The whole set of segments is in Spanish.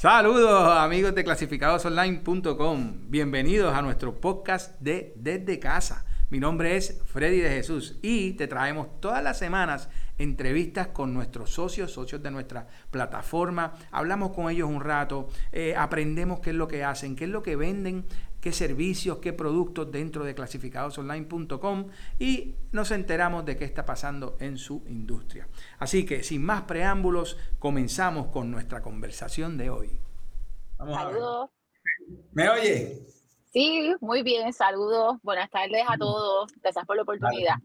Saludos amigos de clasificadosonline.com. Bienvenidos a nuestro podcast de Desde Casa. Mi nombre es Freddy de Jesús y te traemos todas las semanas entrevistas con nuestros socios, socios de nuestra plataforma. Hablamos con ellos un rato, eh, aprendemos qué es lo que hacen, qué es lo que venden, qué servicios, qué productos dentro de clasificadosonline.com y nos enteramos de qué está pasando en su industria. Así que sin más preámbulos, comenzamos con nuestra conversación de hoy. Saludos. ¿Me oye? Sí, muy bien, saludos. Buenas tardes a todos. Gracias por la oportunidad.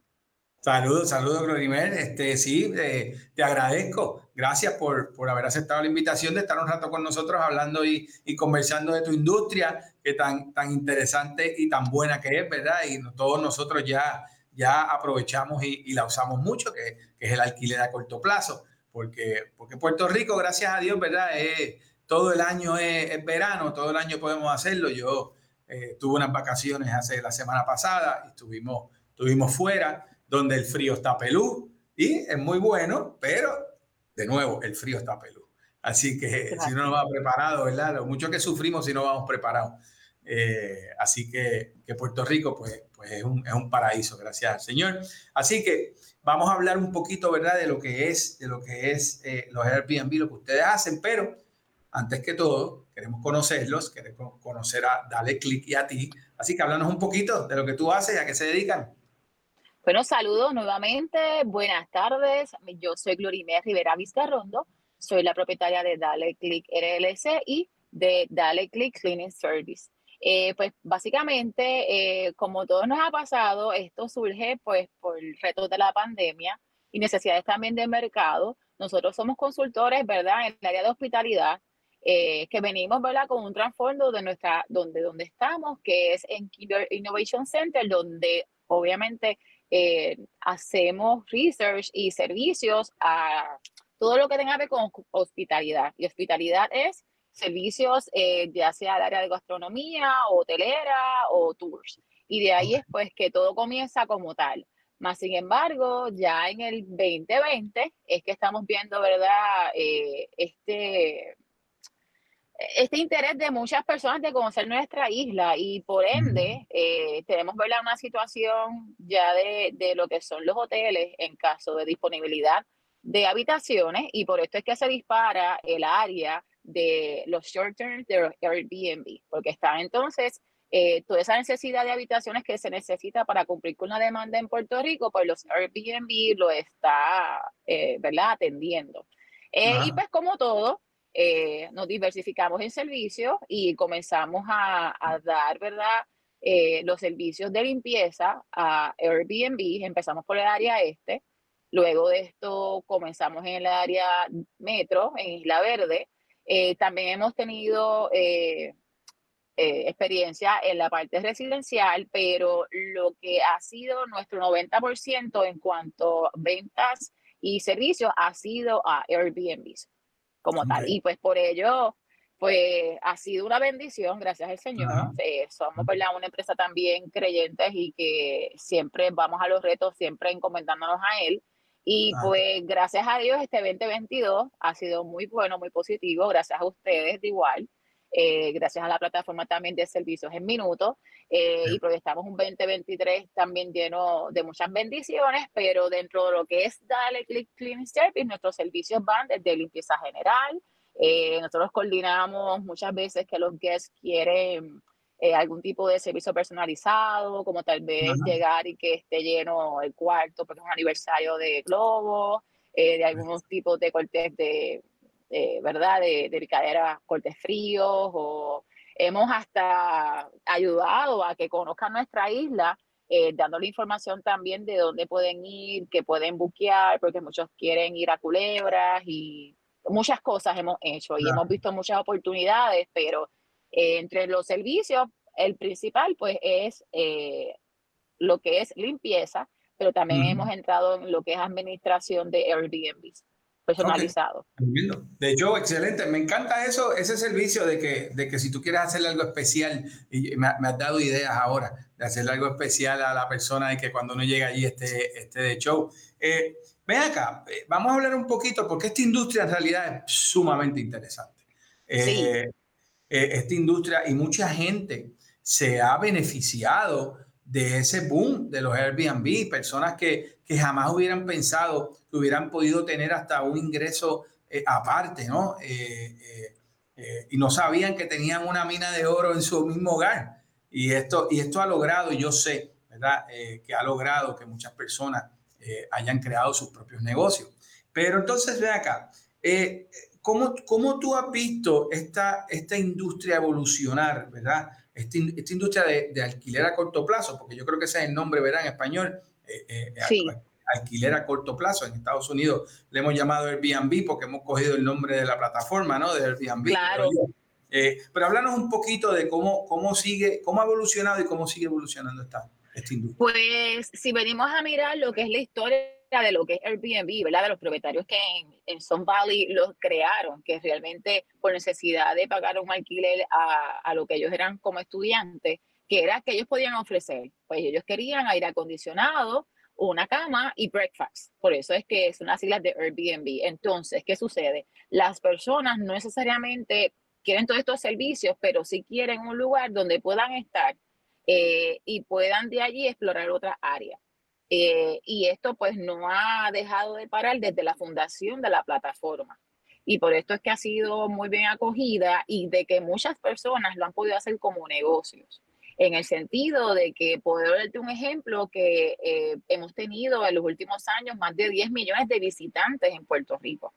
Saludos, saludos, Glorimer. Este, sí, eh, te agradezco. Gracias por, por, haber aceptado la invitación de estar un rato con nosotros hablando y, y, conversando de tu industria, que tan, tan interesante y tan buena que es, ¿verdad? Y todos nosotros ya, ya aprovechamos y, y la usamos mucho, que, que, es el alquiler a corto plazo, porque, porque Puerto Rico, gracias a Dios, ¿verdad? todo el año es, es, verano, todo el año podemos hacerlo. Yo eh, tuve unas vacaciones hace la semana pasada y estuvimos, estuvimos fuera donde el frío está pelú y es muy bueno, pero de nuevo, el frío está pelú. Así que si uno no va preparado, ¿verdad? Lo mucho que sufrimos si no vamos preparados. Eh, así que, que, Puerto Rico, pues, pues es, un, es, un, paraíso, gracias al Señor. Así que vamos a hablar un poquito, ¿verdad? De lo que es, de lo que es eh, los Airbnb, lo que ustedes hacen, pero antes que todo, queremos conocerlos, queremos conocer a Dale Click y a ti. Así que háblanos un poquito de lo que tú haces y a qué se dedican. Bueno, saludos nuevamente, buenas tardes. Yo soy Glorimer Rivera Vizcarrondo, soy la propietaria de Dale Click LLC y de Dale Click Cleaning Service. Eh, pues básicamente, eh, como todo nos ha pasado, esto surge pues por el reto de la pandemia y necesidades también de mercado. Nosotros somos consultores, ¿verdad?, en el área de hospitalidad, eh, que venimos, ¿verdad?, con un trasfondo de nuestra, donde, donde estamos, que es en Kinder Innovation Center, donde obviamente eh, hacemos research y servicios a todo lo que tenga que ver con hospitalidad. Y hospitalidad es servicios eh, ya sea el área de gastronomía, hotelera o tours. Y de ahí es pues que todo comienza como tal. Más sin embargo, ya en el 2020 es que estamos viendo, ¿verdad? Eh, este, este interés de muchas personas de conocer nuestra isla y por ende eh, tenemos ¿verdad? una situación ya de, de, lo que son los hoteles en caso de disponibilidad de habitaciones y por esto es que se dispara el área de los short term de Airbnb, porque está entonces eh, toda esa necesidad de habitaciones que se necesita para cumplir con la demanda en Puerto Rico, pues los Airbnb lo está eh, ¿verdad? atendiendo. y pues como todo, eh, nos diversificamos en servicios y comenzamos a, dar, ¿verdad? Eh, los servicios de limpieza a Airbnb. Empezamos por el área este. Luego de esto comenzamos en el área metro, en Isla Verde. Eh, también hemos tenido eh, eh, experiencia en la parte residencial, pero lo que ha sido nuestro 90% en cuanto a ventas y servicios ha sido a Airbnb como tal. Y pues por ello, pues ha sido una bendición, gracias al Señor. Eh, somos ¿verdad? una empresa también creyentes y que siempre vamos a los retos, siempre encomendándonos a Él. Y pues gracias a Dios este 2022 ha sido muy bueno, muy positivo, gracias a ustedes de igual. Eh, gracias a la plataforma también de servicios en minutos eh, y proyectamos un 2023 también lleno de muchas bendiciones, pero dentro de lo que es Dale Click Cleaning Service, nuestros servicios van desde limpieza general, eh, nosotros coordinamos muchas veces que los guests quieren algún tipo de servicio personalizado, como tal vez llegar y que esté lleno el cuarto porque es un aniversario de Globo, de algunos tipos de cortes de eh, ¿verdad? De, de cortes fríos o hemos hasta ayudado a que conozcan nuestra isla, eh, dándole información también de dónde pueden ir, que pueden buquear, porque muchos quieren ir a Culebras y muchas cosas hemos hecho y hemos visto muchas oportunidades, pero eh, entre los servicios, el principal pues es lo que es limpieza, pero también hemos entrado en lo que es administración de Airbnb personalizado. De hecho, excelente. Me encanta eso, ese servicio de que, de que si tú quieres hacerle algo especial, y me, has dado ideas ahora de hacerle algo especial a la persona y que cuando uno llega allí esté, esté de show. Eh, ven acá, eh, vamos a hablar un poquito porque esta industria en realidad es sumamente interesante. Eh, esta industria y mucha gente se ha beneficiado de ese boom de los Airbnb, personas que, que jamás hubieran pensado que hubieran podido tener hasta un ingreso aparte, ¿no? y no sabían que tenían una mina de oro en su mismo hogar. Y esto, y esto ha logrado, yo sé, ¿verdad? que ha logrado que muchas personas hayan creado sus propios negocios. Pero entonces, ve acá, eh, ¿cómo, ¿cómo, tú has visto esta, esta industria evolucionar, verdad? Esta, esta industria de, de, alquiler a corto plazo, porque yo creo que ese es el nombre, ¿verdad? En español, eh, eh, sí. alquiler a corto plazo. En Estados Unidos le hemos llamado Airbnb porque hemos cogido el nombre de la plataforma, ¿no? De Airbnb. Claro. Eh, pero háblanos un poquito de cómo, cómo sigue, cómo ha evolucionado y cómo sigue evolucionando esta, esta industria. Pues si venimos a mirar lo que es la historia de lo que es Airbnb, ¿verdad? De los propietarios que en, en Sun Valley los crearon, que realmente por necesidad de pagar un alquiler a, lo que ellos eran como estudiantes, que era que ellos podían ofrecer. Pues ellos querían aire acondicionado, una cama y breakfast. Por eso es que es una sigla de Airbnb. Entonces, ¿qué sucede? Las personas no necesariamente quieren todos estos servicios, pero sí quieren un lugar donde puedan estar eh, y puedan de allí explorar otras áreas. Eh, y esto pues no ha dejado de parar desde la fundación de la plataforma. Y por esto es que ha sido muy bien acogida y de que muchas personas lo han podido hacer como negocios. En el sentido de que, puedo darte un ejemplo, que eh, hemos tenido en los últimos años más de 10 millones de visitantes en Puerto Rico.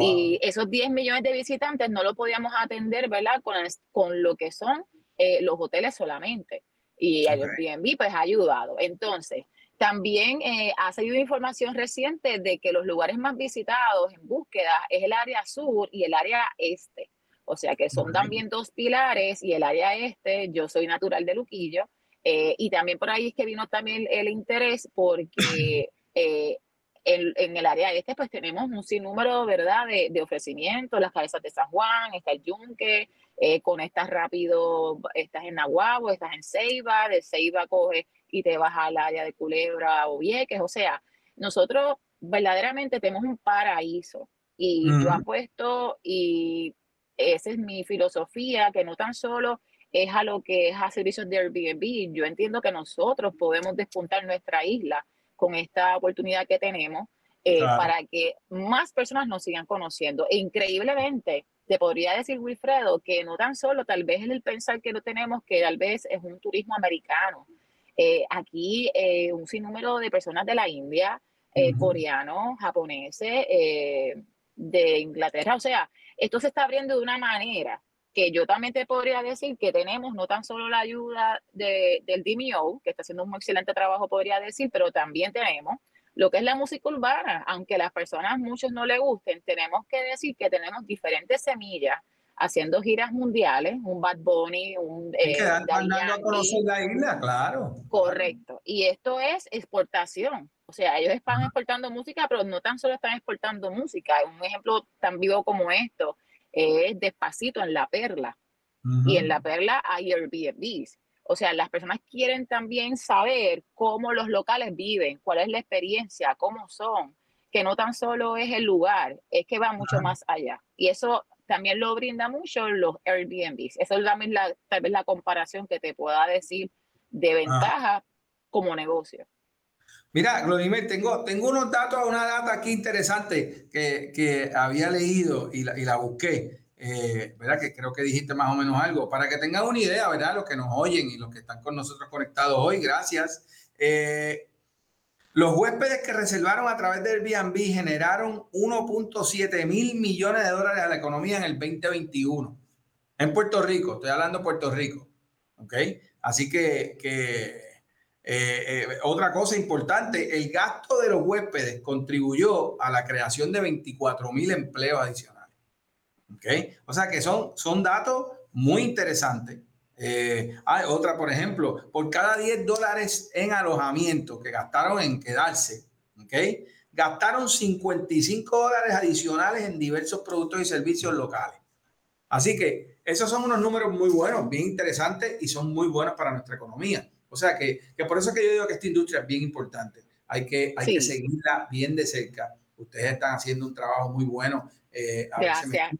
Y esos 10 millones de visitantes no lo podíamos atender, ¿verdad? Con, con lo que son eh, los hoteles solamente. Y el Airbnb pues ha ayudado. Entonces, también eh, ha salido información reciente de que los lugares más visitados en búsqueda es el área sur y el área este. O sea que son también dos pilares y el área este, yo soy natural de Luquillo. Eh, y también por ahí es que vino también el interés porque eh, en, en, el área este pues tenemos un sinnúmero, ¿verdad?, de, de ofrecimientos, las cabezas de San Juan, está el Yunque, eh, conectas rápido, estás en Nahuabo, estás en Ceiba, de Ceiba coges y te vas al área de Culebra o Vieques, o sea, nosotros verdaderamente tenemos un paraíso. Y yo apuesto y esa es mi filosofía, que no tan solo es a lo que es a servicios de Airbnb, yo entiendo que nosotros podemos despuntar nuestra isla con esta oportunidad que tenemos eh, para que más personas nos sigan conociendo. E increíblemente, te podría decir, Wilfredo, que no tan solo tal vez es el pensar que lo tenemos, que tal vez es un turismo americano, eh, aquí eh, un sinnúmero de personas de la India, eh, coreanos, japoneses, de Inglaterra. O sea, esto se está abriendo de una manera que yo también te podría decir que tenemos no tan solo la ayuda de, del DMO, que está haciendo un excelente trabajo, podría decir, pero también tenemos lo que es la música urbana. Aunque a las personas muchos no le gusten, tenemos que decir que tenemos diferentes semillas haciendo giras mundiales, un Bad Bunny, un... Eh, a conocer la isla, claro. Correcto. Y esto es exportación. O sea, ellos están exportando música, pero no tan solo están exportando música. Un ejemplo tan vivo como esto es Despacito en La Perla. Y en La Perla hay Airbnbs. O sea, las personas quieren también saber cómo los locales viven, cuál es la experiencia, cómo son, que no tan solo es el lugar, es que va mucho más allá. Y eso también lo brinda mucho los Airbnbs. Esa es también la, tal vez la comparación que te pueda decir de ventaja como negocio. Mira, Glorimer, tengo, tengo unos datos, una data aquí interesante que, que había leído y la, y la busqué, eh, ¿verdad? Que creo que dijiste más o menos algo, para que tengan una idea, ¿verdad? Los que nos oyen y los que están con nosotros conectados hoy, gracias. Eh, los huéspedes que reservaron a través del Airbnb generaron 1.7 mil millones de dólares a la economía en el 2021. En Puerto Rico, estoy hablando de Puerto Rico. ¿Ok? Así que, eh, eh, otra cosa importante, el gasto de los huéspedes contribuyó a la creación de 24 mil empleos adicionales. ¿Ok? O sea que son, son datos muy interesantes. Eh, hay otra, por ejemplo, por cada 10 dólares en alojamiento que gastaron en quedarse, ¿ok? Gastaron 55 dólares adicionales en diversos productos y servicios locales. Así que esos son unos números muy buenos, bien interesantes y son muy buenos para nuestra economía. O sea que, que por eso que yo digo que esta industria es bien importante. Hay que, hay que seguirla bien de cerca. Ustedes están haciendo un trabajo muy bueno. Eh, Gracias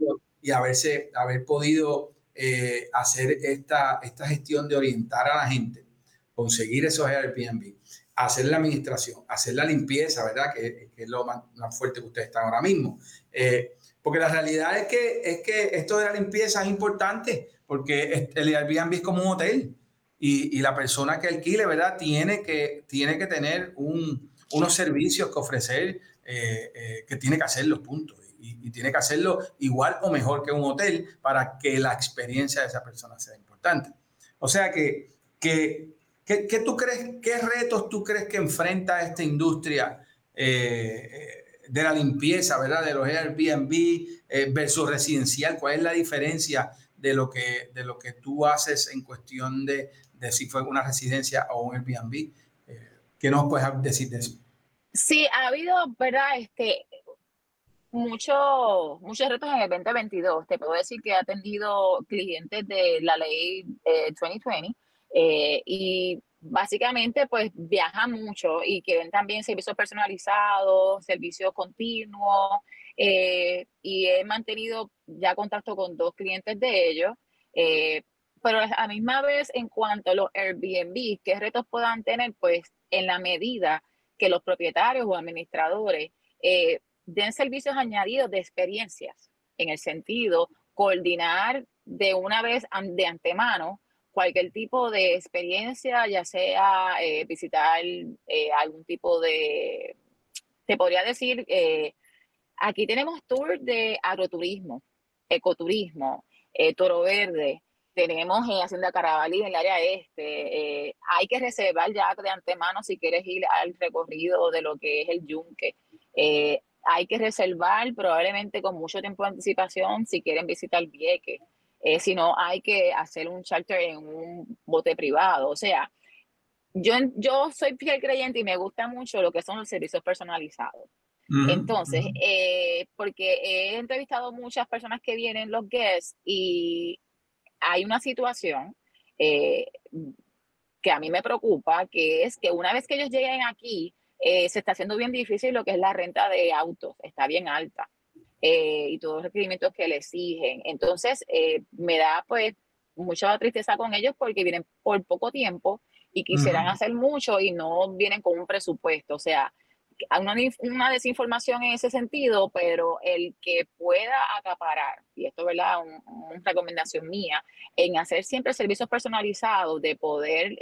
y haberse, haber podido eh, hacer esta, esta gestión de orientar a la gente, conseguir esos Airbnb, hacer la administración, hacer la limpieza, ¿verdad? Que, es lo más, fuerte que ustedes están ahora mismo. Eh, porque la realidad es que, es que esto de la limpieza es importante, porque el Airbnb es como un hotel y, y la persona que alquile, ¿verdad? Tiene que, tiene que tener un, unos servicios que ofrecer, eh, que tiene que hacer los puntos y, tiene que hacerlo igual o mejor que un hotel para que la experiencia de esa persona sea importante. O sea que, que, que, tú crees, ¿qué retos tú crees que enfrenta esta industria eh, de la limpieza, ¿verdad? De los Airbnb eh, versus residencial. ¿Cuál es la diferencia de lo que, de lo que tú haces en cuestión de, de si fue una residencia o un Airbnb? Eh, ¿Qué nos puedes decir de eso? Sí, ha habido, ¿verdad? Este, muchos muchos retos en el 2022. Te puedo decir que he atendido clientes de la ley 2020 eh, eh, y básicamente pues viajan mucho y quieren también servicios personalizados, servicios continuos eh, y he mantenido ya contacto con dos clientes de ellos. pero a la misma vez en cuanto a los Airbnb, ¿qué retos puedan tener? Pues en la medida que los propietarios o administradores den servicios añadidos de experiencias, en el sentido, coordinar de una vez de antemano cualquier tipo de experiencia, ya sea eh, visitar eh, algún tipo de, te podría decir, eh, aquí tenemos tour de agroturismo, ecoturismo, toro verde, tenemos en Hacienda Carabalí en el área este, hay que reservar ya de antemano si quieres ir al recorrido de lo que es el yunque hay que reservar probablemente con mucho tiempo de anticipación si quieren visitar Vieques. Eh, si no, hay que hacer un charter en un bote privado. O sea, yo, yo soy fiel creyente y me gusta mucho lo que son los servicios personalizados. Entonces, eh, porque he entrevistado muchas personas que vienen, los guests, y hay una situación eh, que a mí me preocupa, que es que una vez que ellos lleguen aquí, eh, se está haciendo bien difícil lo que es la renta de autos, está bien alta. Eh, y todos los requerimientos que le exigen. Entonces, eh, me da pues mucha tristeza con ellos porque vienen por poco tiempo y quisieran hacer mucho y no vienen con un presupuesto. O sea, una, una desinformación en ese sentido, pero el que pueda acaparar, y esto es verdad, una recomendación mía, en hacer siempre servicios personalizados, de poder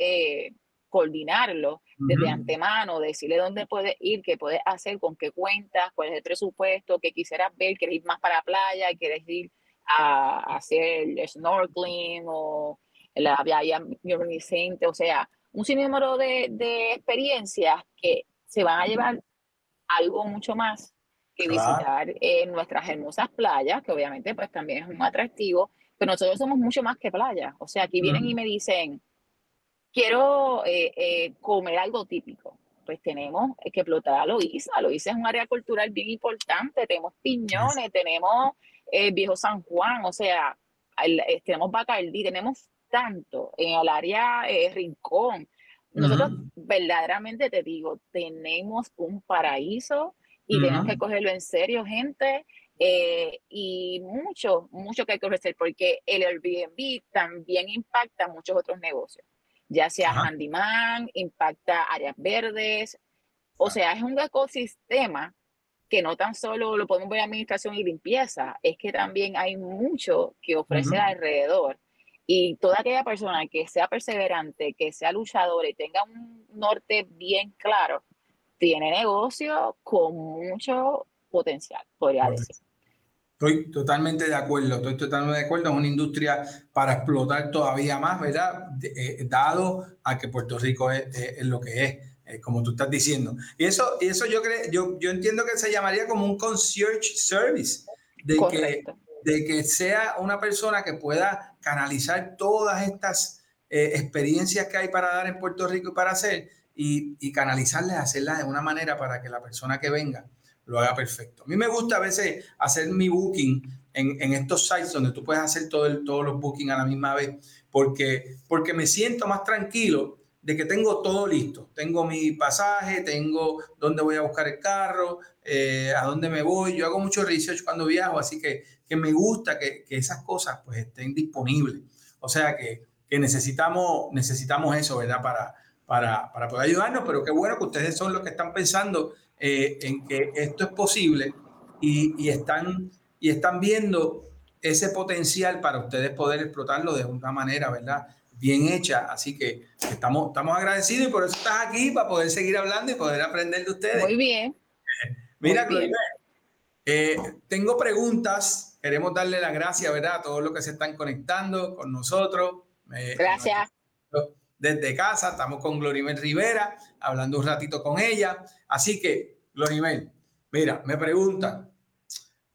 coordinarlo desde antemano, decirle dónde puedes ir, qué puedes hacer, con qué cuentas, cuál es el presupuesto, qué quisieras ver, quieres ir más para la playa, quieres ir a, hacer snorkeling o la playa bioluminiscente, o sea, un sinnúmero de, de experiencias que se van a llevar algo mucho más que visitar en nuestras hermosas playas, que obviamente pues también es un atractivo, pero nosotros somos mucho más que playa. O sea, aquí vienen y me dicen, quiero eh, eh, comer algo típico. Pues tenemos que explotar a Loíza. Loíza es un área cultural bien importante. Tenemos piñones, tenemos eh, Viejo San Juan, o sea, tenemos Bacardí, tenemos tanto en el área Rincón. Nosotros verdaderamente te digo, tenemos un paraíso y tenemos que cogerlo en serio, gente. y mucho, mucho que hay que ofrecer, porque el Airbnb también impacta muchos otros negocios ya sea handyman, impacta áreas verdes, o sea, es un ecosistema que no tan solo lo podemos ver en administración y limpieza, es que también hay mucho que ofrece alrededor. Y toda aquella persona que sea perseverante, que sea luchadora y tenga un norte bien claro, tiene negocio con mucho potencial, podría decir. Estoy totalmente de acuerdo, estoy totalmente de acuerdo. Es una industria para explotar todavía más, ¿verdad? Eh, dado a que Puerto Rico es, lo que es, eh, como tú estás diciendo. Y eso, y eso yo, creo, yo, yo entiendo que se llamaría como un concierge service, de que, de que sea una persona que pueda canalizar todas estas eh, experiencias que hay para dar en Puerto Rico y para hacer, y, y canalizarlas, hacerlas de una manera para que la persona que venga lo haga perfecto. A mí me gusta a veces hacer mi booking en, estos sites donde tú puedes hacer todo el, todos los bookings a la misma vez, porque, porque me siento más tranquilo de que tengo todo listo. Tengo mi pasaje, tengo dónde voy a buscar el carro, eh, a dónde me voy. Yo hago mucho research cuando viajo, así que, que me gusta que, que, esas cosas pues estén disponibles. O sea que, que necesitamos, necesitamos eso, ¿verdad? Para, para, para, poder ayudarnos, pero qué bueno que ustedes son los que están pensando eh, en que esto es posible y, y, están, y están viendo ese potencial para ustedes poder explotarlo de una manera, ¿verdad? bien hecha. Así que estamos, estamos agradecidos y por eso estás aquí, para poder seguir hablando y poder aprender de ustedes. Muy bien. Mira, Muy eh, tengo preguntas. Queremos darle las gracias, ¿verdad? A todos los que se están conectando con nosotros. gracias. Desde casa, estamos con Glorimel Rivera, hablando un ratito con ella. Así que, Glorimel, mira, me preguntan,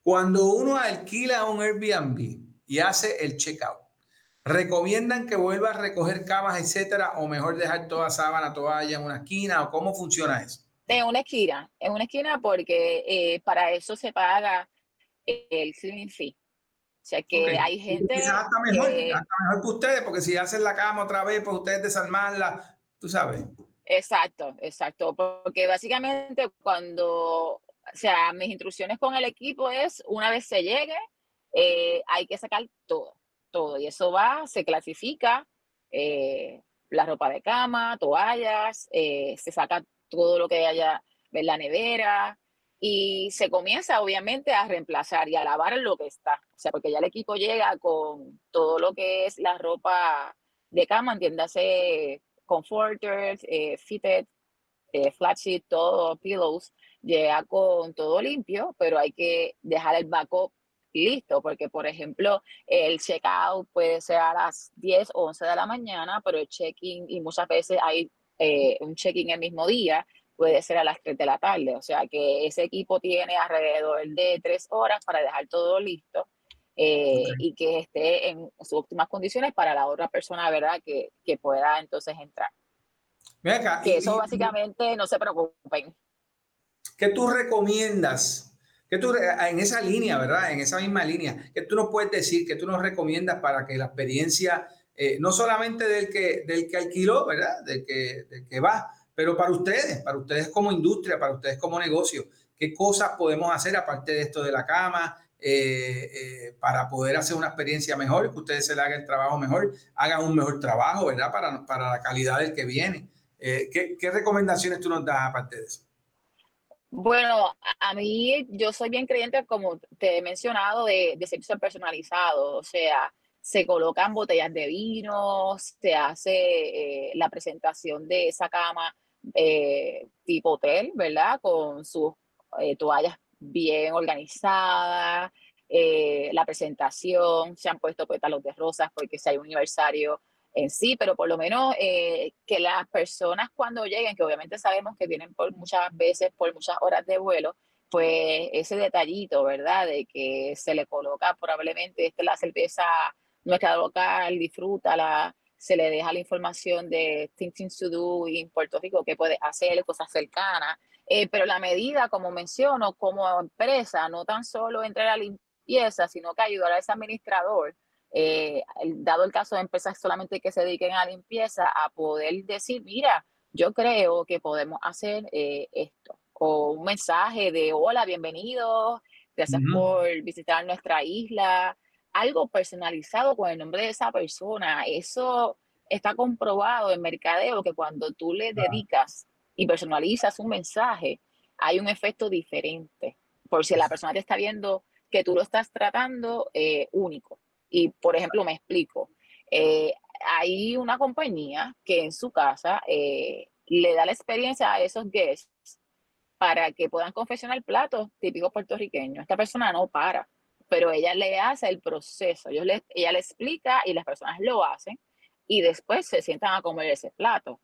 cuando uno alquila un Airbnb y hace el checkout, ¿Recomiendan que vuelva a recoger camas, etcétera, o mejor dejar toda sábana, toalla en una esquina, o cómo funciona eso? En una esquina, en una esquina porque eh, para eso se paga el cleaning fee. O sea que hay gente. Quizás está mejor, que, mejor que ustedes, porque si hacen la cama otra vez, pues ustedes desarmarla, tú sabes. Exacto, exacto. Porque básicamente cuando, o sea, mis instrucciones con el equipo es una vez se llegue, eh, hay que sacar todo todo. Y eso va, se clasifica, eh, la ropa de cama, toallas, eh, se saca todo lo que haya en la nevera y se comienza obviamente a reemplazar y a lavar lo que está. O sea, porque ya el equipo llega con todo lo que es la ropa de cama, entiéndase comforters, eh, fitted, eh, flat sheet, todo, pillows, llega con todo limpio, pero hay que dejar el backup listo, porque por ejemplo, el checkout puede ser a las 10 o 11 de la mañana, pero el check-in, y muchas veces hay eh, un check-in el mismo día, puede ser a las 3 de la tarde. O sea que ese equipo tiene alrededor de 3 horas para dejar todo listo. Eh, y que esté en sus óptimas condiciones para la otra persona, ¿verdad? Que, que pueda entonces entrar. que eso básicamente no se preocupen. ¿Qué tú recomiendas que tú, en esa línea, ¿verdad? En esa misma línea, que tú nos puedes decir, que tú nos recomiendas para que la experiencia, eh, no solamente del que, del que alquiló, ¿verdad? Del que, del que va, pero para ustedes, para ustedes como industria, para ustedes como negocio, ¿qué cosas podemos hacer aparte de esto de la cama? Eh, eh, para poder hacer una experiencia mejor, que ustedes se le hagan el trabajo mejor, hagan un mejor trabajo, ¿verdad? Para, para la calidad del que viene. ¿qué, ¿Qué recomendaciones tú nos das aparte de eso? Bueno, a mí yo soy bien creyente, como te he mencionado, de, de servicio personalizado, o sea, se colocan botellas de vino, se hace eh, la presentación de esa cama eh, tipo hotel, ¿verdad? Con sus eh, toallas bien organizadas, la presentación, se han puesto pétalos de rosas porque si hay un aniversario en sí, pero por lo menos eh, que las personas cuando lleguen, que obviamente sabemos que vienen por muchas veces, por muchas horas de vuelo, pues ese detallito, ¿verdad? De que se le coloca probablemente, esta es la cerveza nuestra local, disfrútala, se le deja la información de things to do en Puerto Rico, que puede hacer, cosas cercanas, eh, pero la medida, como menciono, como empresa, no tan solo entrar a la limpieza, sino que ayudar a ese administrador eh, dado el caso de empresas solamente que se dediquen a limpieza, a poder decir, mira, yo creo que podemos hacer eh, esto. O un mensaje de, hola, bienvenidos, gracias por visitar nuestra isla. Algo personalizado con el nombre de esa persona. Eso está comprobado en mercadeo que cuando tú le dedicas y personalizas un mensaje, hay un efecto diferente. Por si la persona te está viendo que tú lo estás tratando eh, único. Y, por ejemplo, me explico. Eh, hay una compañía que en su casa eh, le da la experiencia a esos guests para que puedan confeccionar platos típicos puertorriqueños. Esta persona no para, pero ella le hace el proceso. ella le explica y las personas lo hacen y después se sientan a comer ese plato.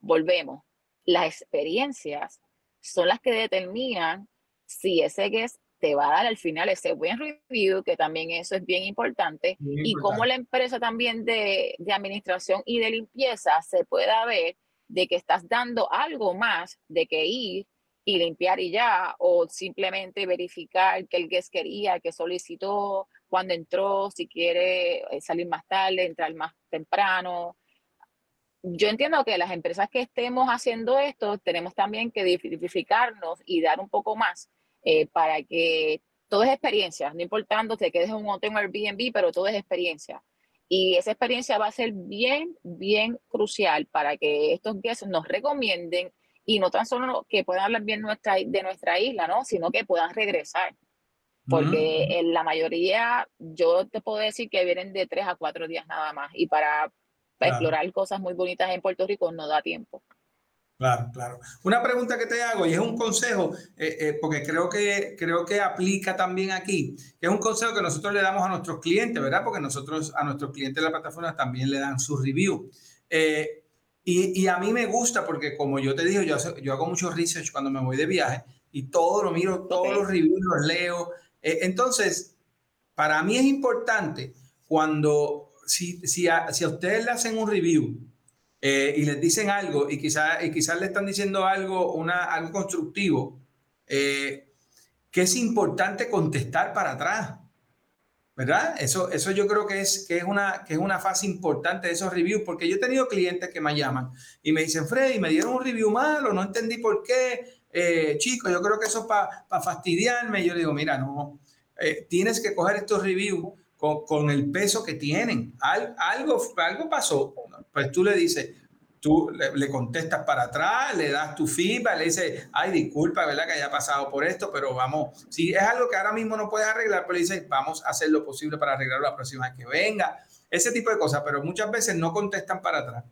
Volvemos. Las experiencias son las que determinan si ese guest te va a dar al final ese buen review, que también eso es bien importante, y cómo la empresa también de, de, administración y de limpieza se pueda ver de que estás dando algo más de que ir y limpiar y ya, o simplemente verificar que el guest quería, que solicitó, cuando entró, si quiere eh, salir más tarde, entrar más temprano. Yo entiendo que las empresas que estemos haciendo esto tenemos también que diversificarnos y dar un poco más eh, para que todo es experiencia, no importando que quedes en un hotel o Airbnb, pero todo es experiencia. Y esa experiencia va a ser bien, bien crucial para que estos guests nos recomienden y no tan solo que puedan hablar bien nuestra, de nuestra isla, ¿no? sino que puedan regresar. Porque en la mayoría, yo te puedo decir que vienen de tres a cuatro días nada más. Y para explorar cosas muy bonitas en Puerto Rico no da tiempo. Claro, claro. Una pregunta que te hago y es un consejo, eh, eh, porque creo que, creo que aplica también aquí, que es un consejo que nosotros le damos a nuestros clientes, ¿verdad? Porque nosotros a nuestros clientes de la plataforma también le dan su review. Eh, y, y, a mí me gusta porque como yo te digo, yo, yo hago mucho research cuando me voy de viaje y todo lo miro, todos los reviews los leo. entonces, para mí es importante cuando, si, si, a, si a ustedes le hacen un review, eh, y les dicen algo y quizás y quizás le están diciendo algo, una, algo constructivo, eh, que es importante contestar para atrás. ¿Verdad? Eso, eso yo creo que es, que, es una, que es una fase importante de esos reviews, porque yo he tenido clientes que me llaman y me dicen, Freddy, me dieron un review malo, no entendí por qué. Eh, chicos, yo creo que eso es para fastidiarme. Yo le digo, mira, no, tienes que coger estos reviews con, con, el peso que tienen. algo, algo pasó, pues tú le dices, tú le, contestas para atrás, le das tu feedback, le dices, ay, disculpa, ¿verdad? Que haya pasado por esto, pero vamos, si es algo que ahora mismo no puedes arreglar, pues le dices, vamos a hacer lo posible para arreglarlo la próxima vez que venga. Ese tipo de cosas, pero muchas veces no contestan para atrás.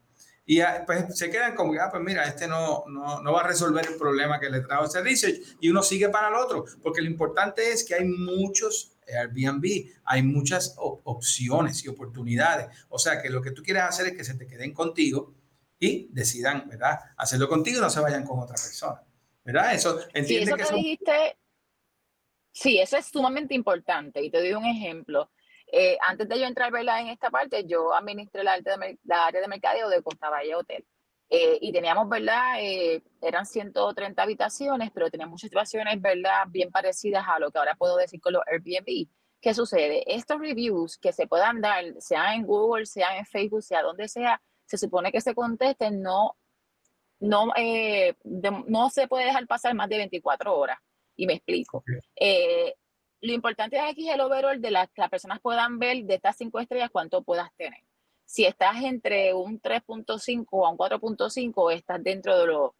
Y pues se quedan como, ah, pues mira, este no, no, no va a resolver el problema que le trajo ese research y uno sigue para el otro, porque lo importante es que hay muchos Airbnb, hay muchas opciones y oportunidades. O sea que lo que tú quieres hacer es que se te queden contigo y decidan, ¿verdad? Hacerlo contigo y no se vayan con otra persona. ¿Verdad? Eso, entiende sí, eso que, dijiste, sí, eso es sumamente importante. Y te doy un ejemplo. Eh, antes de yo entrar ¿verdad? en esta parte, yo administré la área de, la área de mercadeo de Costa Valle Hotel. Eh, y teníamos, ¿verdad? Eh, eran 130 habitaciones, pero teníamos situaciones, ¿verdad? Bien parecidas a lo que ahora puedo decir con los Airbnb. ¿Qué sucede? Estos reviews que se puedan dar, sea en Google, sea en Facebook, sea donde sea, se supone que se contesten, no, no, eh, no se puede dejar pasar más de 24 horas. Y me explico. lo importante aquí es el overall de las que las personas puedan ver de estas cinco estrellas cuánto puedas tener si estás entre un 3.5 a un 4.5, estás dentro de lo,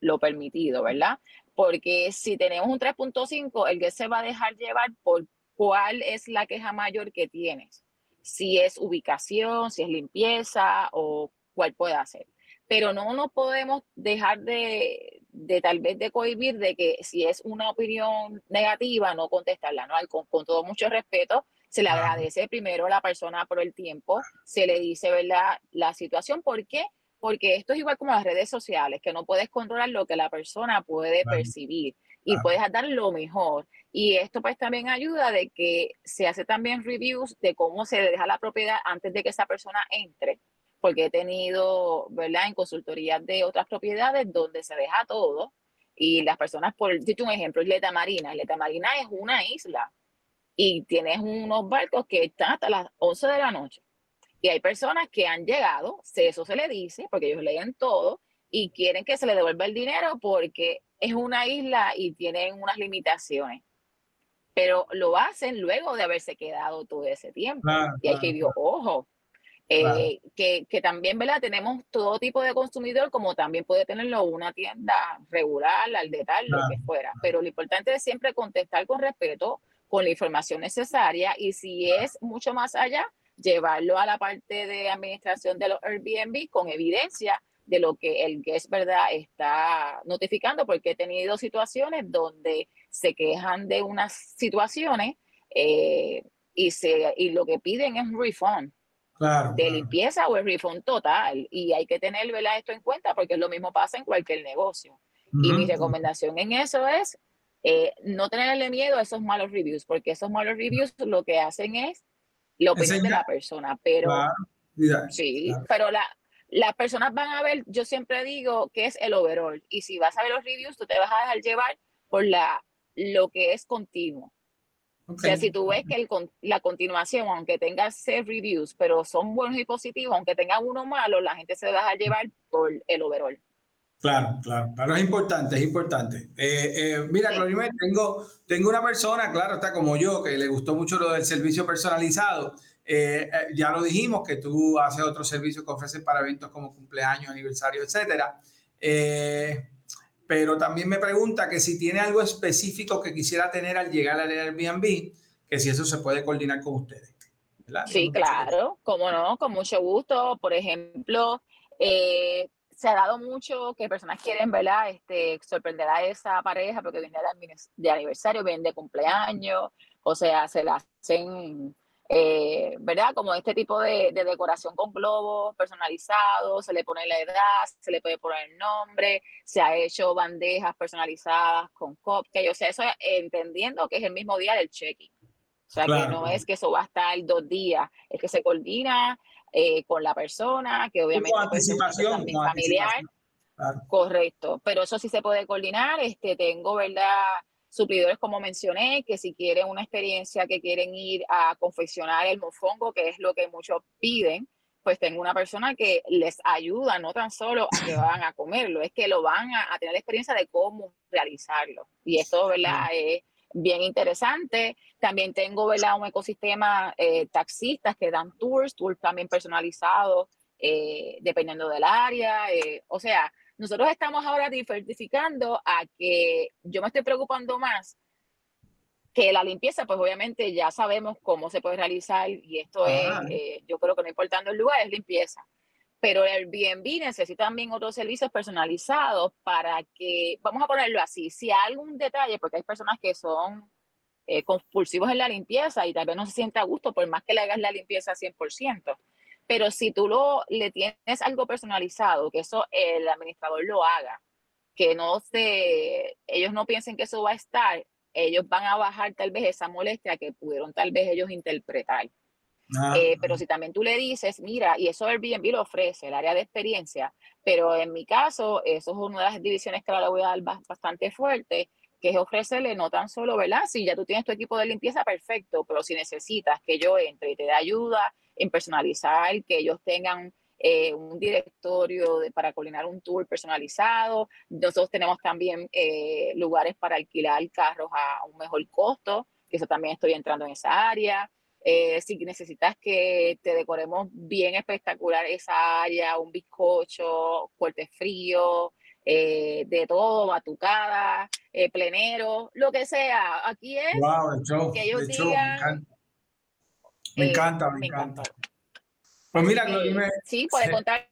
lo, permitido, ¿verdad? Porque si tenemos un 3.5, el que se va a dejar llevar por cuál es la queja mayor que tienes. Si es ubicación, si es limpieza o cuál puede ser. Pero no nos podemos dejar de, de tal vez de cohibir de que si es una opinión negativa, no contestarla, ¿no? Con, con todo mucho respeto, se le agradece primero a la persona por el tiempo, se le dice, ¿verdad?, la situación. ¿Por qué? Porque esto es igual como las redes sociales, que no puedes controlar lo que la persona puede percibir y puedes dar lo mejor. Y esto pues también ayuda de que se hace también reviews de cómo se deja la propiedad antes de que esa persona entre, porque he tenido, ¿verdad?, en consultorías de otras propiedades donde se deja todo y las personas, por decirte un ejemplo, Isleta Marina. Isleta Marina es una isla y tienes unos barcos que están hasta las 11 de la noche. Y hay personas que han llegado, eso se le dice, porque ellos leen todo, y quieren que se le devuelva el dinero porque es una isla y tienen unas limitaciones. Pero lo hacen luego de haberse quedado todo ese tiempo. y hay que decir, ojo, eh, que, que, también, ¿verdad? Tenemos todo tipo de consumidor, como también puede tenerlo una tienda regular, al detalle, lo que fuera. Pero lo importante es siempre contestar con respeto, con la información necesaria y si es mucho más allá, llevarlo a la parte de administración de los Airbnb con evidencia de lo que el guest verdad está notificando, porque he tenido situaciones donde se quejan de unas situaciones eh, y, se, y lo que piden es un refund. de limpieza o el refund total. Y hay que tener esto en cuenta porque lo mismo pasa en cualquier negocio. Y mi recomendación en eso es eh, no tenerle miedo a esos malos reviews, porque esos malos reviews lo que hacen es lo opinión de la persona, pero sí, pero la, las personas van a ver, yo siempre digo que es el overall, y si vas a ver los reviews, tú te vas a dejar llevar por la, lo que es continuo. O sea, si tú ves que el, la continuación, aunque tenga self reviews, pero son buenos y positivos, aunque tenga uno malo, la gente se deja llevar por el overall. Claro, claro, claro, es importante, es importante. Eh, eh, mira, sí. tengo, tengo una persona, claro, está como yo, que le gustó mucho lo del servicio personalizado. Eh, ya lo dijimos, que tú haces otros servicios que ofreces para eventos como cumpleaños, aniversario, etcétera. pero también me pregunta que si tiene algo específico que quisiera tener al llegar al Airbnb, que si eso se puede coordinar con ustedes. ¿verdad? Sí, claro, como no, con mucho gusto. Por ejemplo, eh, se ha dado mucho que personas quieren, ¿verdad? Este, sorprender a esa pareja porque viene de aniversario, viene de cumpleaños, o sea, se la hacen, eh, ¿verdad? Como este tipo de, de, decoración con globos personalizados, se le pone la edad, se le puede poner el nombre, se ha hecho bandejas personalizadas con cupcakes, o sea, eso entendiendo que es el mismo día del check-in. O sea, claro. que no es que eso va a estar dos días, es que se coordina eh, con la persona, que obviamente con anticipación, con familiar. Claro. Correcto, pero eso sí se puede coordinar. Este, tengo, ¿verdad? Suplidores, como mencioné, que si quieren una experiencia que quieren ir a confeccionar el mofongo, que es lo que muchos piden, pues tengo una persona que les ayuda, no tan solo a que van a comerlo, es que lo van a, a tener la experiencia de cómo realizarlo. Y esto, ¿verdad? Es bien interesante. También tengo ¿verdad? un ecosistema eh, taxistas que dan tours, tours también personalizados, eh, dependiendo del área. Eh, o sea, nosotros estamos ahora diversificando a que yo me estoy preocupando más que la limpieza, pues obviamente ya sabemos cómo se puede realizar y esto ah. es, yo creo que no importando el lugar, es limpieza pero el Airbnb necesita también otros servicios personalizados para que, vamos a ponerlo así, si hay algún detalle, porque hay personas que son eh, compulsivos en la limpieza y tal vez no se siente a gusto por más que le hagas la limpieza 100%, pero si tú lo, le tienes algo personalizado, que eso el administrador lo haga, que no se, ellos no piensen que eso va a estar, ellos van a bajar tal vez esa molestia que pudieron tal vez ellos interpretar. Eh, pero si también tú le dices, mira, y eso Airbnb lo ofrece, el área de experiencia, pero en mi caso, eso es una de las divisiones que ahora le voy a dar bastante fuerte, que es ofrecerle no tan solo, ¿verdad? Si ya tú tienes tu equipo de limpieza, perfecto, pero si necesitas que yo entre y te dé ayuda en personalizar, que ellos tengan eh, un directorio para coordinar un tour personalizado. Nosotros tenemos también eh, lugares para alquilar carros a un mejor costo, que eso también estoy entrando en esa área. Eh, si necesitas que te decoremos bien espectacular esa área, un bizcocho, corte frío, eh, de todo, batucada, eh, plenero, lo que sea. Aquí es wow, el show, que ellos digan. Me encanta, me, encanta. Pues mira, me, sí, puede contar.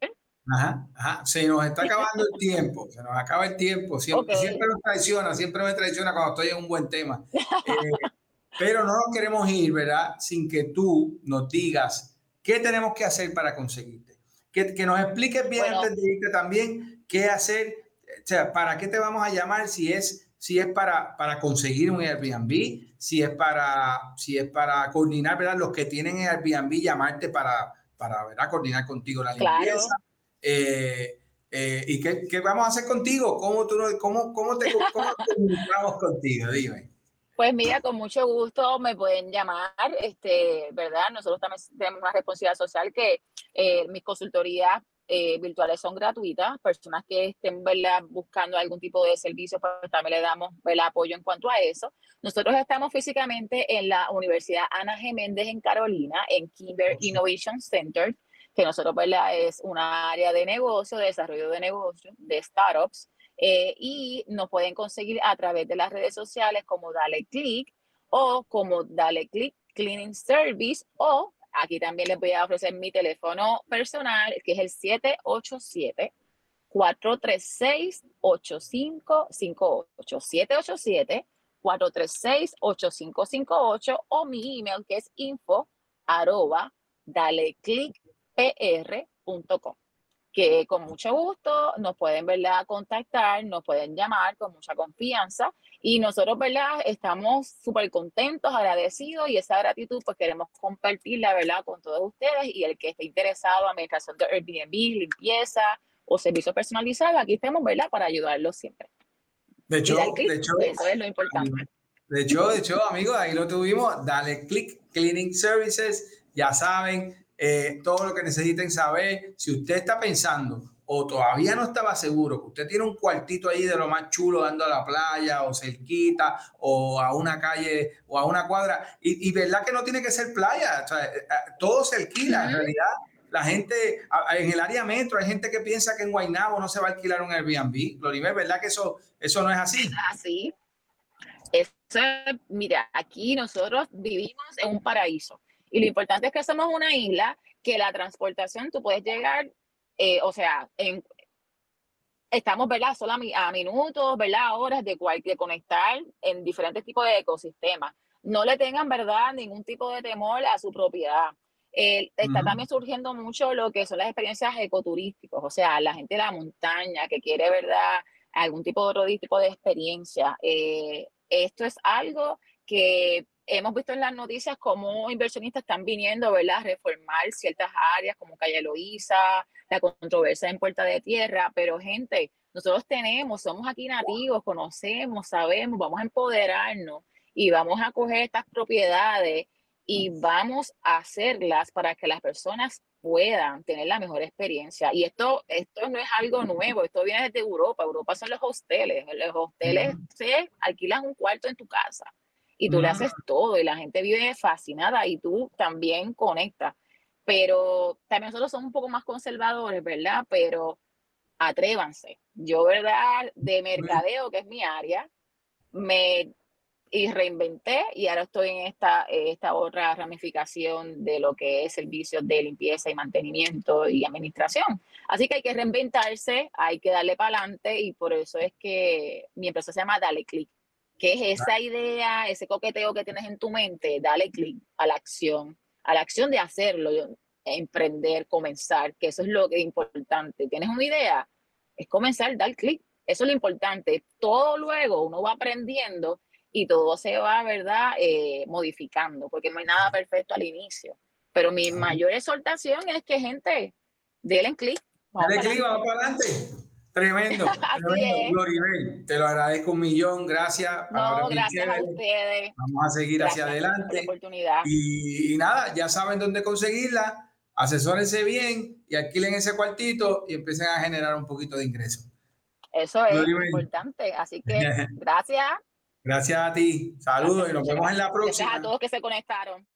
Ajá, ajá, se nos está acabando el tiempo, se nos acaba el tiempo, siempre, okay. siempre nos traiciona, siempre me traiciona cuando estoy en un buen tema. Pero no nos queremos ir, ¿verdad? Sin que tú nos digas qué tenemos que hacer para conseguirte. Que, que nos expliques bien bueno. antes de irte también qué hacer, o sea, para qué te vamos a llamar si es si es para, para conseguir un Airbnb, si es para, si es para coordinar, ¿verdad? Los que tienen Airbnb, llamarte para, para ¿verdad? coordinar contigo la limpieza. Claro. Eh, eh, ¿Y qué, qué, vamos a hacer contigo? ¿Cómo, tú, cómo, cómo te cómo comunicamos contigo? Dime. Pues mira, con mucho gusto me pueden llamar, este, ¿verdad? Nosotros también tenemos una responsabilidad social que eh, mis consultorías eh, virtuales son gratuitas. Personas que estén ¿verdad? buscando algún tipo de servicio, pues también le damos ¿verdad? apoyo en cuanto a eso. Nosotros estamos físicamente en la Universidad Ana G. Méndez en Carolina, en Kimber Innovation Center, que nosotros ¿verdad? es una área de negocio, de desarrollo de negocio, de startups. Eh, y nos pueden conseguir a través de las redes sociales como Dale Click o como Dale Click Cleaning Service o aquí también les voy a ofrecer mi teléfono personal que es el 787 436 8558 787 436 8558 o mi email que es info arroba daleclickpr.com que con mucho gusto nos pueden ¿verdad? contactar, nos pueden llamar con mucha confianza y nosotros ¿verdad? estamos súper contentos, agradecidos y esa gratitud pues queremos compartirla ¿verdad? con todos ustedes y el que esté interesado en administración de Airbnb, limpieza o servicios personalizados, aquí estamos ¿verdad? para ayudarlos siempre. De hecho, de hecho eso es lo importante. De hecho, de hecho, amigos, ahí lo tuvimos. Dale click Cleaning Services. Ya saben, eh, todo lo que necesiten saber. Si usted está pensando o todavía no estaba seguro que usted tiene un cuartito ahí de lo más chulo dando a la playa o cerquita o a una calle o a una cuadra, y, verdad que no tiene que ser playa, eh, eh, todo se alquila, en realidad la gente, en el área metro, hay gente que piensa que en Guaynabo no se va a alquilar un Airbnb. Glorimer, ¿verdad que eso, eso no es así? Así. Eso, mira, aquí nosotros vivimos en un paraíso. Y lo importante es que somos una isla, que la transportación, tú puedes llegar, eh, o sea, en, estamos, ¿verdad? Solo a, minutos, ¿verdad? Horas de, de conectar en diferentes tipos de ecosistemas. No le tengan, ¿verdad? Ningún tipo de temor a su propiedad. está también surgiendo mucho lo que son las experiencias ecoturísticas, o sea, la gente de la montaña que quiere, ¿verdad? Algún tipo de otro tipo de experiencia. Eh, esto es algo que hemos visto en las noticias cómo inversionistas están viniendo ¿verdad? a reformar ciertas áreas como Calle Loíza, la controversia en Puerta de Tierra, pero gente, nosotros tenemos, somos aquí nativos, conocemos, sabemos, vamos a empoderarnos y vamos a coger estas propiedades y vamos a hacerlas para que las personas puedan tener la mejor experiencia. Y esto, esto no es algo nuevo, esto viene desde Europa. Europa son los hosteles. Los hosteles se alquilan un cuarto en tu casa y tú le haces todo y la gente vive fascinada y tú también conectas. Pero también nosotros somos un poco más conservadores, ¿verdad? Pero atrévanse. Yo, ¿verdad? De mercadeo, que es mi área, me y reinventé y ahora estoy en esta, esta otra ramificación de lo que es servicios de limpieza y mantenimiento y administración. Así que hay que reinventarse, hay que darle para adelante y por eso es que mi empresa se llama Dale Click, que es esa idea, ese coqueteo que tienes en tu mente, dale clic a la acción, a la acción de hacerlo, emprender, comenzar, que eso es lo que es importante. ¿Tienes una idea? Es comenzar, dar clic. Eso es lo importante. Todo luego uno va aprendiendo y todo se va, ¿verdad?, eh, modificando, porque no hay nada perfecto al inicio. Pero mi mayor exhortación es que, gente, denle clic. Dale clic, vamos para adelante. Tremendo. tremendo. te lo agradezco un millón. Gracias. No, gracias a ustedes. Vamos a seguir hacia adelante. Y, y, nada, ya saben dónde conseguirla. Asesórense bien y alquilen ese cuartito y empiecen a generar un poquito de ingreso. Eso es importante. Así que gracias. Gracias a ti. Saludos y nos vemos en la próxima. Gracias a todos que se conectaron.